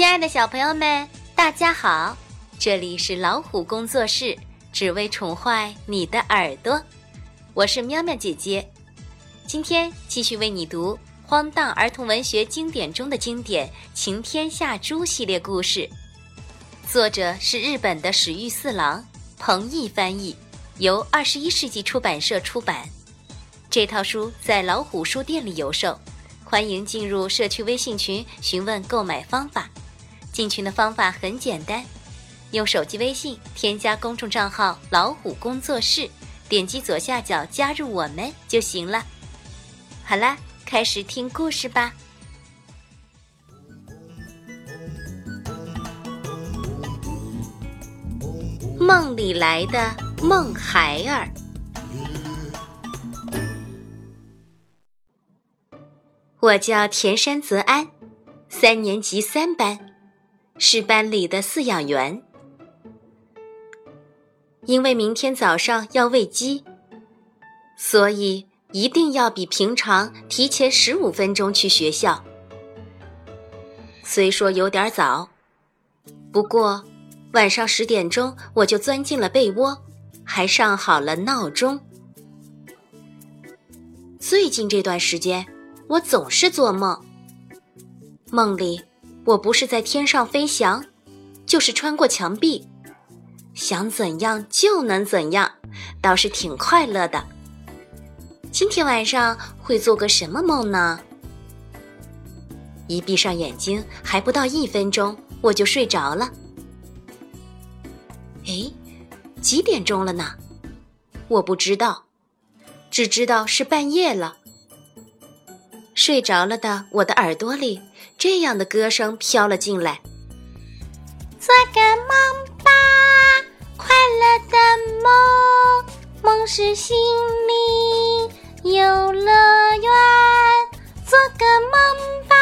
亲爱的小朋友们，大家好！这里是老虎工作室，只为宠坏你的耳朵。我是喵喵姐姐，今天继续为你读荒诞儿童文学经典中的经典《晴天下猪》系列故事。作者是日本的史玉四郎，彭毅翻译，由二十一世纪出版社出版。这套书在老虎书店里有售，欢迎进入社区微信群询问购买方法。进群的方法很简单，用手机微信添加公众账号“老虎工作室”，点击左下角加入我们就行了。好啦，开始听故事吧。梦里来的梦孩儿，我叫田山泽安，三年级三班。是班里的饲养员，因为明天早上要喂鸡，所以一定要比平常提前十五分钟去学校。虽说有点早，不过晚上十点钟我就钻进了被窝，还上好了闹钟。最近这段时间，我总是做梦，梦里。我不是在天上飞翔，就是穿过墙壁，想怎样就能怎样，倒是挺快乐的。今天晚上会做个什么梦呢？一闭上眼睛，还不到一分钟，我就睡着了。哎，几点钟了呢？我不知道，只知道是半夜了。睡着了的我的耳朵里。这样的歌声飘了进来。做个梦吧，快乐的梦，梦是心灵游乐园。做个梦吧，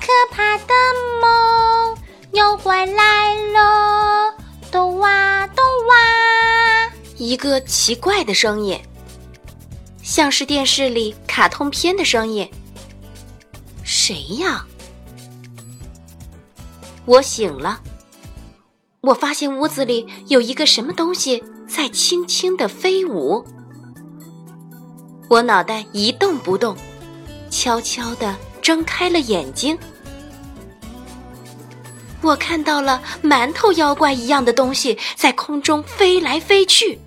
可怕的梦，妖怪来了，咚哇咚哇！一个奇怪的声音，像是电视里卡通片的声音。谁呀？我醒了，我发现屋子里有一个什么东西在轻轻的飞舞。我脑袋一动不动，悄悄的睁开了眼睛。我看到了馒头妖怪一样的东西在空中飞来飞去。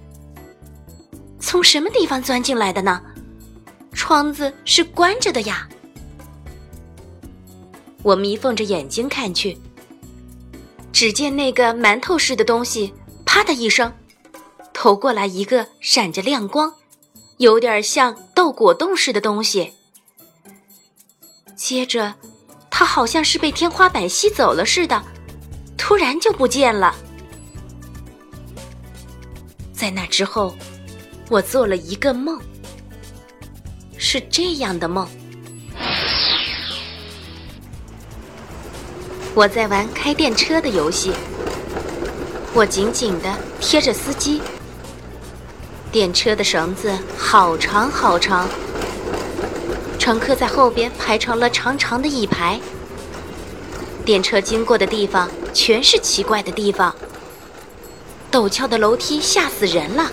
从什么地方钻进来的呢？窗子是关着的呀。我眯缝着眼睛看去，只见那个馒头似的东西“啪”的一声，投过来一个闪着亮光、有点像豆果冻似的东西。接着，它好像是被天花板吸走了似的，突然就不见了。在那之后，我做了一个梦，是这样的梦。我在玩开电车的游戏，我紧紧地贴着司机。电车的绳子好长好长，乘客在后边排成了长长的一排。电车经过的地方全是奇怪的地方，陡峭的楼梯吓死人了。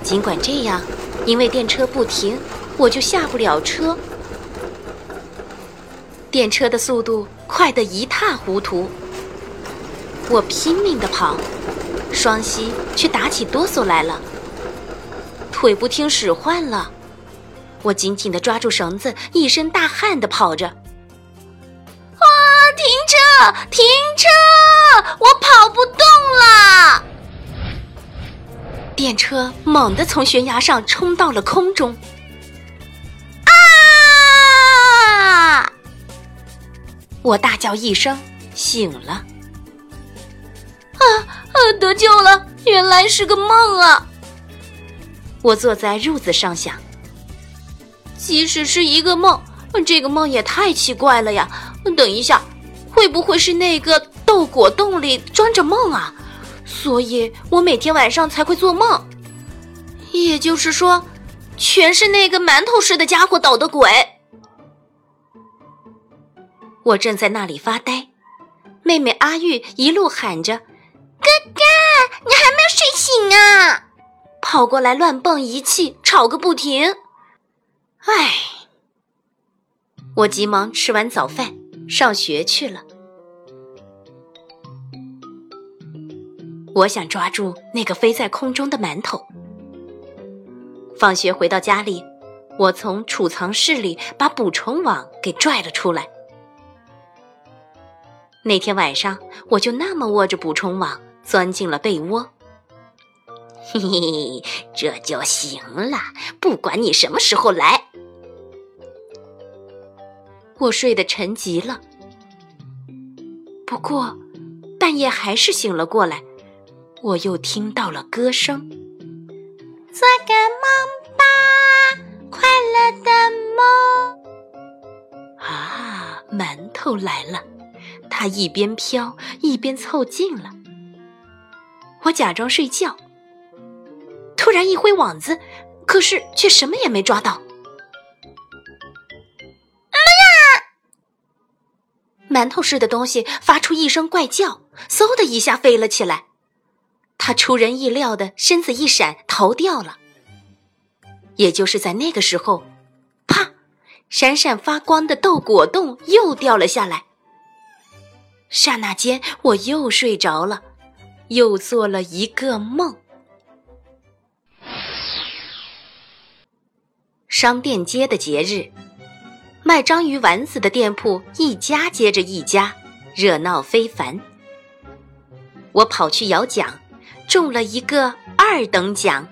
尽管这样，因为电车不停，我就下不了车。电车的速度快得一塌糊涂，我拼命地跑，双膝却打起哆嗦来了，腿不听使唤了。我紧紧地抓住绳子，一身大汗地跑着。啊！停车！停车！我跑不动了。电车猛地从悬崖上冲到了空中。我大叫一声，醒了。啊啊！得救了！原来是个梦啊！我坐在褥子上想，即使是一个梦，这个梦也太奇怪了呀！等一下，会不会是那个豆果洞里装着梦啊？所以我每天晚上才会做梦。也就是说，全是那个馒头似的家伙捣的鬼。我正在那里发呆，妹妹阿玉一路喊着：“哥哥，你还没有睡醒啊！”跑过来乱蹦一气，吵个不停。唉，我急忙吃完早饭，上学去了。我想抓住那个飞在空中的馒头。放学回到家里，我从储藏室里把捕虫网给拽了出来。那天晚上，我就那么握着捕虫网钻进了被窝。嘿嘿，这就行了，不管你什么时候来。我睡得沉极了，不过半夜还是醒了过来。我又听到了歌声，做个梦吧，快乐的梦。啊，馒头来了，他一边飘一边凑近了。我假装睡觉，突然一挥网子，可是却什么也没抓到。馒头似的东西发出一声怪叫，嗖的一下飞了起来。他出人意料的身子一闪，逃掉了。也就是在那个时候，啪！闪闪发光的豆果冻又掉了下来。刹那间，我又睡着了，又做了一个梦。商店街的节日。卖章鱼丸子的店铺一家接着一家，热闹非凡。我跑去摇奖，中了一个二等奖，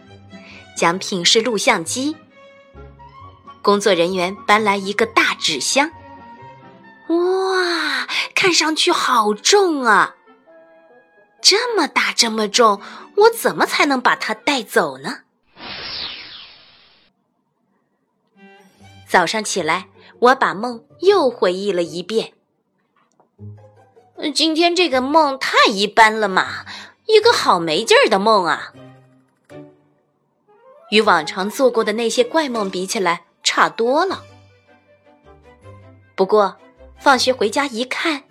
奖品是录像机。工作人员搬来一个大纸箱，哇，看上去好重啊！这么大这么重，我怎么才能把它带走呢？早上起来。我把梦又回忆了一遍。今天这个梦太一般了嘛，一个好没劲儿的梦啊！与往常做过的那些怪梦比起来，差多了。不过，放学回家一看，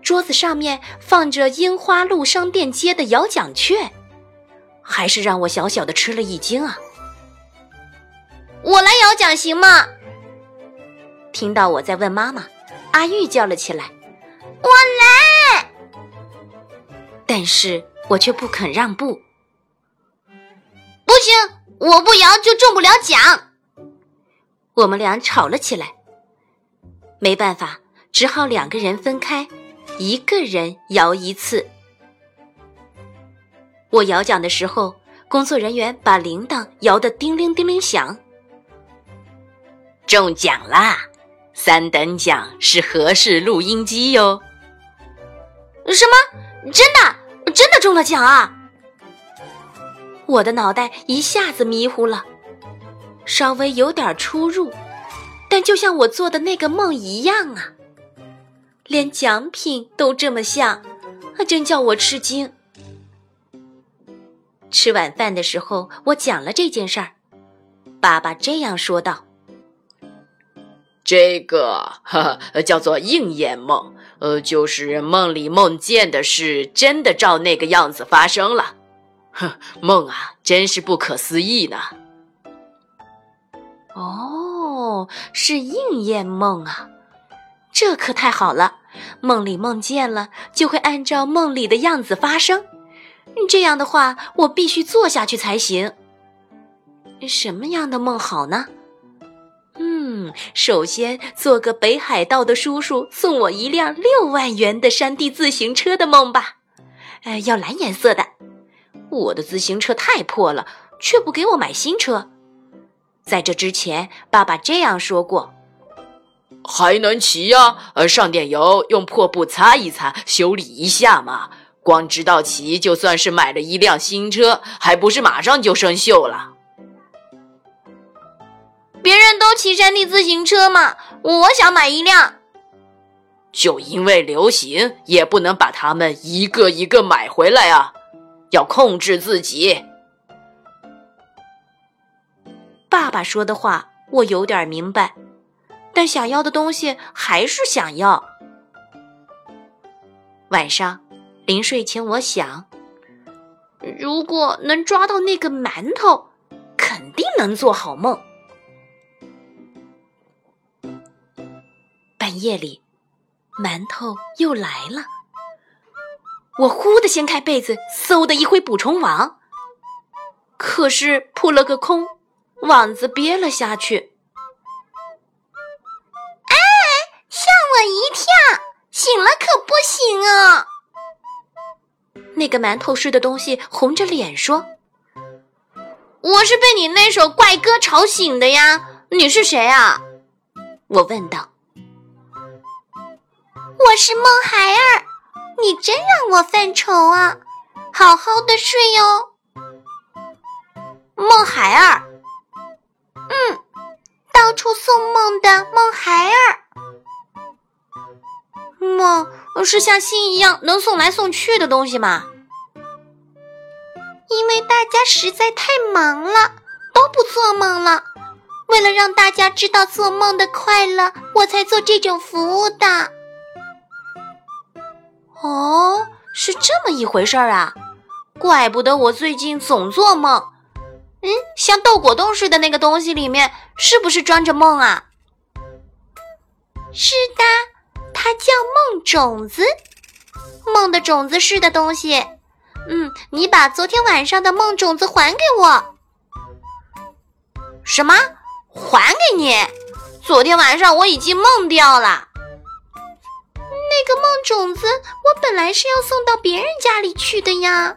桌子上面放着樱花路商店街的摇奖券，还是让我小小的吃了一惊啊！我来摇奖行吗？听到我在问妈妈，阿玉叫了起来：“我来！”但是我却不肯让步。不行，我不摇就中不了奖。我们俩吵了起来。没办法，只好两个人分开，一个人摇一次。我摇奖的时候，工作人员把铃铛摇得叮铃叮铃响。中奖啦！三等奖是合适录音机哟！什么？真的？真的中了奖啊！我的脑袋一下子迷糊了，稍微有点出入，但就像我做的那个梦一样啊！连奖品都这么像，真叫我吃惊。吃晚饭的时候，我讲了这件事儿，爸爸这样说道。这个 叫做应验梦，呃，就是梦里梦见的事真的照那个样子发生了。哼，梦啊，真是不可思议呢。哦，哦是应验梦啊，这可太好了。梦里梦见了，就会按照梦里的样子发生。这样的话，我必须做下去才行。什么样的梦好呢？嗯，首先做个北海道的叔叔送我一辆六万元的山地自行车的梦吧。呃，要蓝颜色的。我的自行车太破了，却不给我买新车。在这之前，爸爸这样说过：“还能骑呀？呃，上点油，用破布擦一擦，修理一下嘛。光知道骑，就算是买了一辆新车，还不是马上就生锈了。”别人都骑山地自行车嘛，我想买一辆。就因为流行，也不能把它们一个一个买回来啊！要控制自己。爸爸说的话我有点明白，但想要的东西还是想要。晚上临睡前，我想，如果能抓到那个馒头，肯定能做好梦。半夜里，馒头又来了。我忽的掀开被子，嗖的一挥捕虫网，可是扑了个空，网子憋了下去。哎，吓我一跳！醒了可不行啊！那个馒头似的东西红着脸说：“我是被你那首怪歌吵醒的呀！你是谁啊？”我问道。我是孟孩儿，你真让我犯愁啊！好好的睡哟，孟孩儿。嗯，到处送梦的梦孩儿。梦是像信一样能送来送去的东西吗？因为大家实在太忙了，都不做梦了。为了让大家知道做梦的快乐，我才做这种服务的。哦，是这么一回事儿啊！怪不得我最近总做梦。嗯，像豆果冻似的那个东西里面，是不是装着梦啊？是的，它叫梦种子，梦的种子似的东西。嗯，你把昨天晚上的梦种子还给我。什么？还给你？昨天晚上我已经梦掉了。那个梦种子，我本来是要送到别人家里去的呀。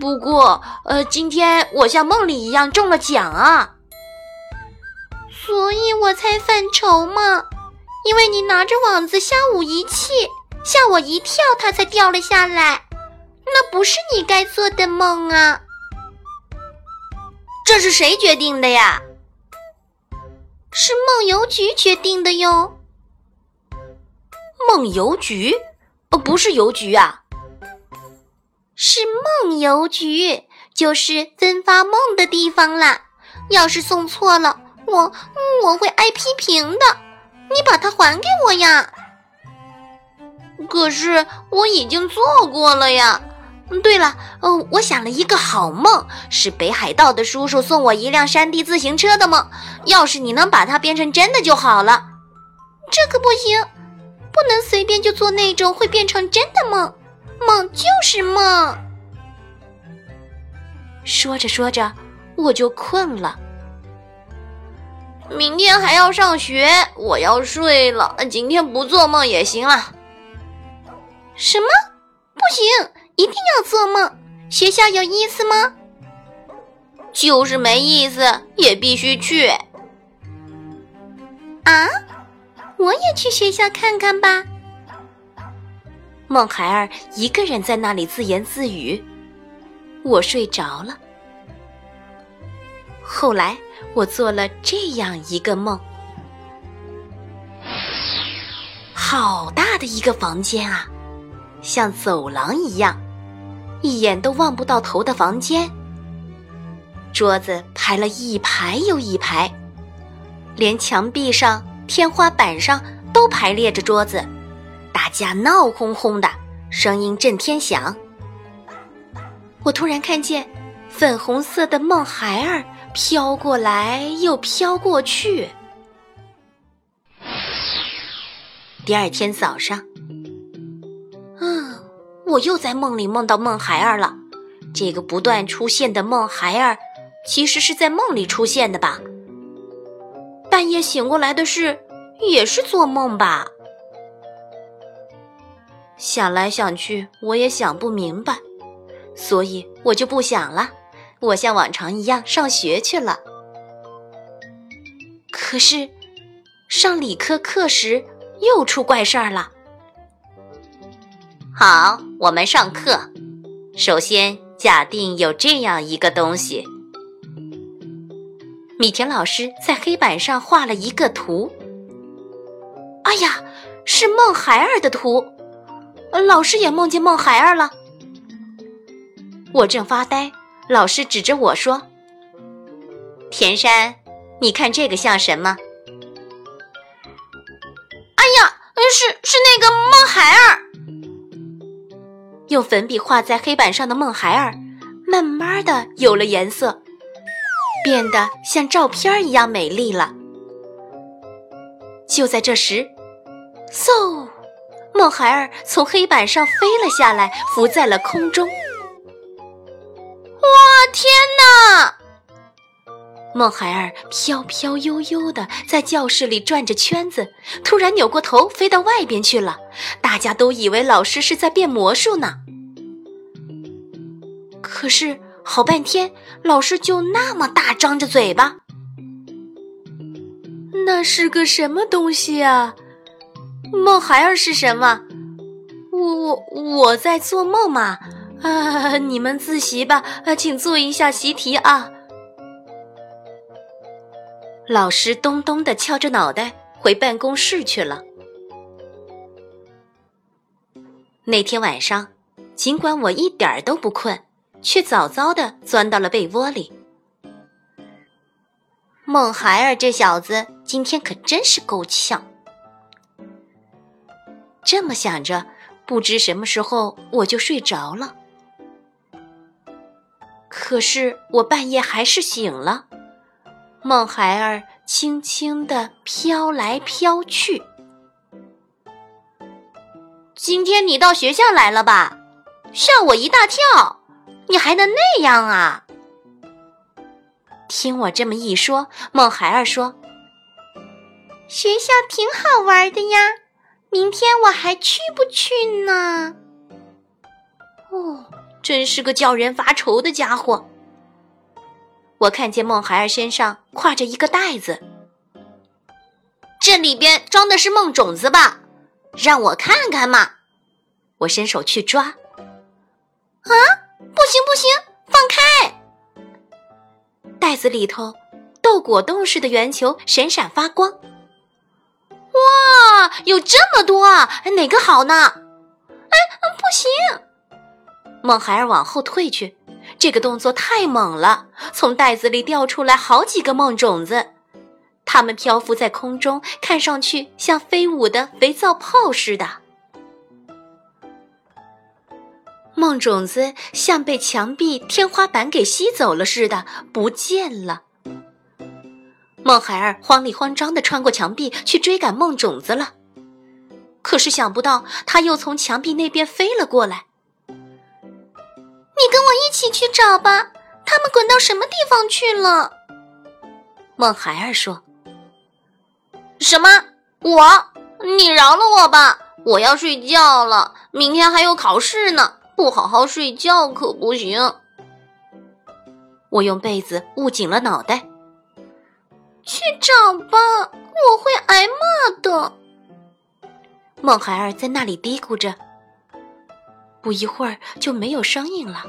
不过，呃，今天我像梦里一样中了奖啊，所以我才犯愁嘛。因为你拿着网子吓我一气，吓我一跳，它才掉了下来。那不是你该做的梦啊！这是谁决定的呀？是梦邮局决定的哟。梦邮局？呃，不是邮局啊，是梦邮局，就是分发梦的地方啦。要是送错了，我我会挨批评的。你把它还给我呀！可是我已经做过了呀。对了，哦，我想了一个好梦，是北海道的叔叔送我一辆山地自行车的梦。要是你能把它变成真的就好了。这可不行。不能随便就做那种会变成真的梦，梦就是梦。说着说着，我就困了。明天还要上学，我要睡了。今天不做梦也行了。什么？不行，一定要做梦。学校有意思吗？就是没意思，也必须去。啊？我也去学校看看吧。孟孩儿一个人在那里自言自语，我睡着了。后来我做了这样一个梦：好大的一个房间啊，像走廊一样，一眼都望不到头的房间。桌子排了一排又一排，连墙壁上。天花板上都排列着桌子，大家闹哄哄的，声音震天响。我突然看见粉红色的梦孩儿飘过来又飘过去。第二天早上，嗯，我又在梦里梦到梦孩儿了。这个不断出现的梦孩儿，其实是在梦里出现的吧？半夜醒过来的事，也是做梦吧？想来想去，我也想不明白，所以我就不想了。我像往常一样上学去了。可是，上理科课时又出怪事儿了。好，我们上课。首先，假定有这样一个东西。米田老师在黑板上画了一个图。哎呀，是梦孩儿的图。老师也梦见梦孩儿了。我正发呆，老师指着我说：“田山，你看这个像什么？”哎呀是是那个梦孩儿。用粉笔画在黑板上的梦孩儿，慢慢的有了颜色，变得像照片一样美丽了。就在这时，嗖，孟孩儿从黑板上飞了下来，浮在了空中。哇，天哪！孟孩儿飘飘悠悠的在教室里转着圈子，突然扭过头飞到外边去了。大家都以为老师是在变魔术呢。可是好半天，老师就那么大张着嘴巴。那是个什么东西啊？梦孩儿是什么？我我我在做梦嘛！啊，你们自习吧，啊，请做一下习题啊。老师咚咚的敲着脑袋回办公室去了。那天晚上，尽管我一点儿都不困，却早早的钻到了被窝里。孟孩儿这小子今天可真是够呛。这么想着，不知什么时候我就睡着了。可是我半夜还是醒了。梦孩儿轻轻地飘来飘去。今天你到学校来了吧？吓我一大跳！你还能那样啊？听我这么一说，孟孩儿说：“学校挺好玩的呀，明天我还去不去呢？”哦，真是个叫人发愁的家伙。我看见孟孩儿身上挎着一个袋子，这里边装的是梦种子吧？让我看看嘛！我伸手去抓，啊，不行不行，放开！袋子里头豆果冻似的圆球闪闪发光，哇，有这么多啊！哪个好呢？哎，不行！孟孩儿往后退去。这个动作太猛了，从袋子里掉出来好几个梦种子，它们漂浮在空中，看上去像飞舞的肥皂泡似的。梦种子像被墙壁、天花板给吸走了似的，不见了。孟孩儿慌里慌张地穿过墙壁去追赶梦种子了，可是想不到他又从墙壁那边飞了过来。你跟我一起去找吧，他们滚到什么地方去了？孟孩儿说：“什么？我？你饶了我吧！我要睡觉了，明天还有考试呢，不好好睡觉可不行。”我用被子捂紧了脑袋。去找吧，我会挨骂的。孟孩儿在那里嘀咕着。不一会儿就没有声音了，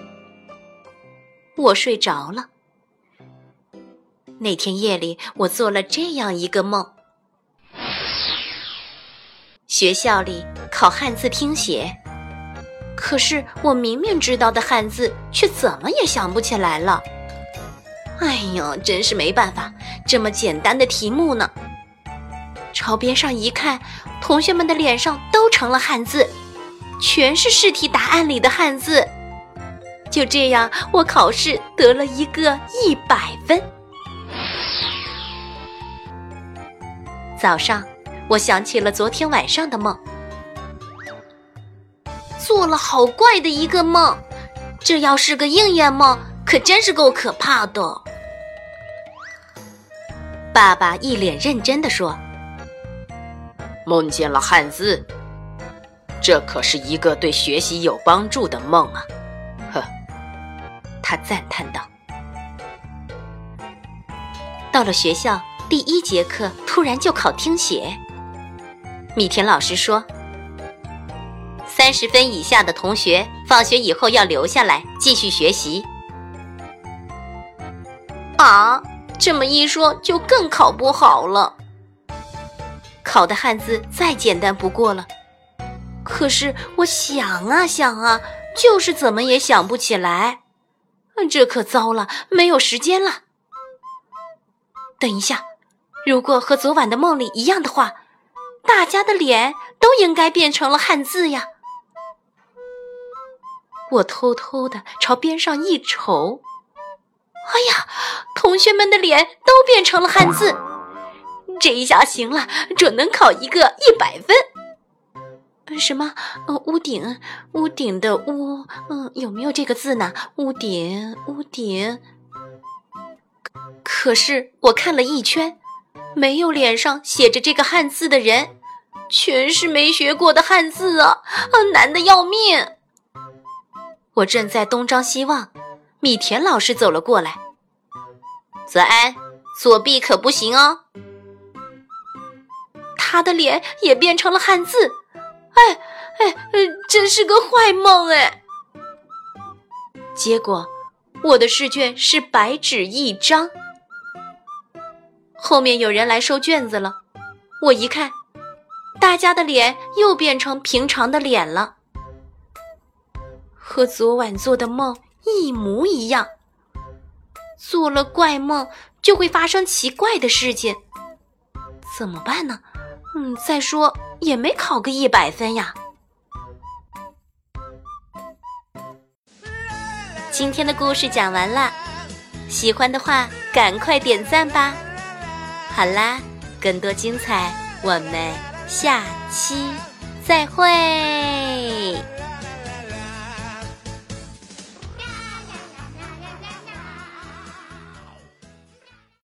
我睡着了。那天夜里，我做了这样一个梦：学校里考汉字听写，可是我明明知道的汉字，却怎么也想不起来了。哎呦，真是没办法，这么简单的题目呢。朝边上一看，同学们的脸上都成了汉字。全是试题答案里的汉字，就这样，我考试得了一个一百分。早上，我想起了昨天晚上的梦，做了好怪的一个梦，这要是个应验梦，可真是够可怕的。爸爸一脸认真的说：“梦见了汉字。”这可是一个对学习有帮助的梦啊！呵，他赞叹道。到了学校，第一节课突然就考听写。米田老师说：“三十分以下的同学，放学以后要留下来继续学习。”啊，这么一说，就更考不好了。考的汉字再简单不过了。可是我想啊想啊，就是怎么也想不起来，这可糟了，没有时间了。等一下，如果和昨晚的梦里一样的话，大家的脸都应该变成了汉字呀！我偷偷的朝边上一瞅，哎呀，同学们的脸都变成了汉字，这一下行了，准能考一个一百分。什么？呃，屋顶，屋顶的屋，嗯，有没有这个字呢？屋顶，屋顶。可是我看了一圈，没有脸上写着这个汉字的人，全是没学过的汉字啊，啊，难的要命。我正在东张西望，米田老师走了过来。泽安，作弊可不行哦。他的脸也变成了汉字。哎哎，真是个坏梦哎！结果我的试卷是白纸一张。后面有人来收卷子了，我一看，大家的脸又变成平常的脸了。和昨晚做的梦一模一样。做了怪梦就会发生奇怪的事情，怎么办呢？嗯，再说也没考个一百分呀。今天的故事讲完了，喜欢的话赶快点赞吧。好啦，更多精彩，我们下期再会。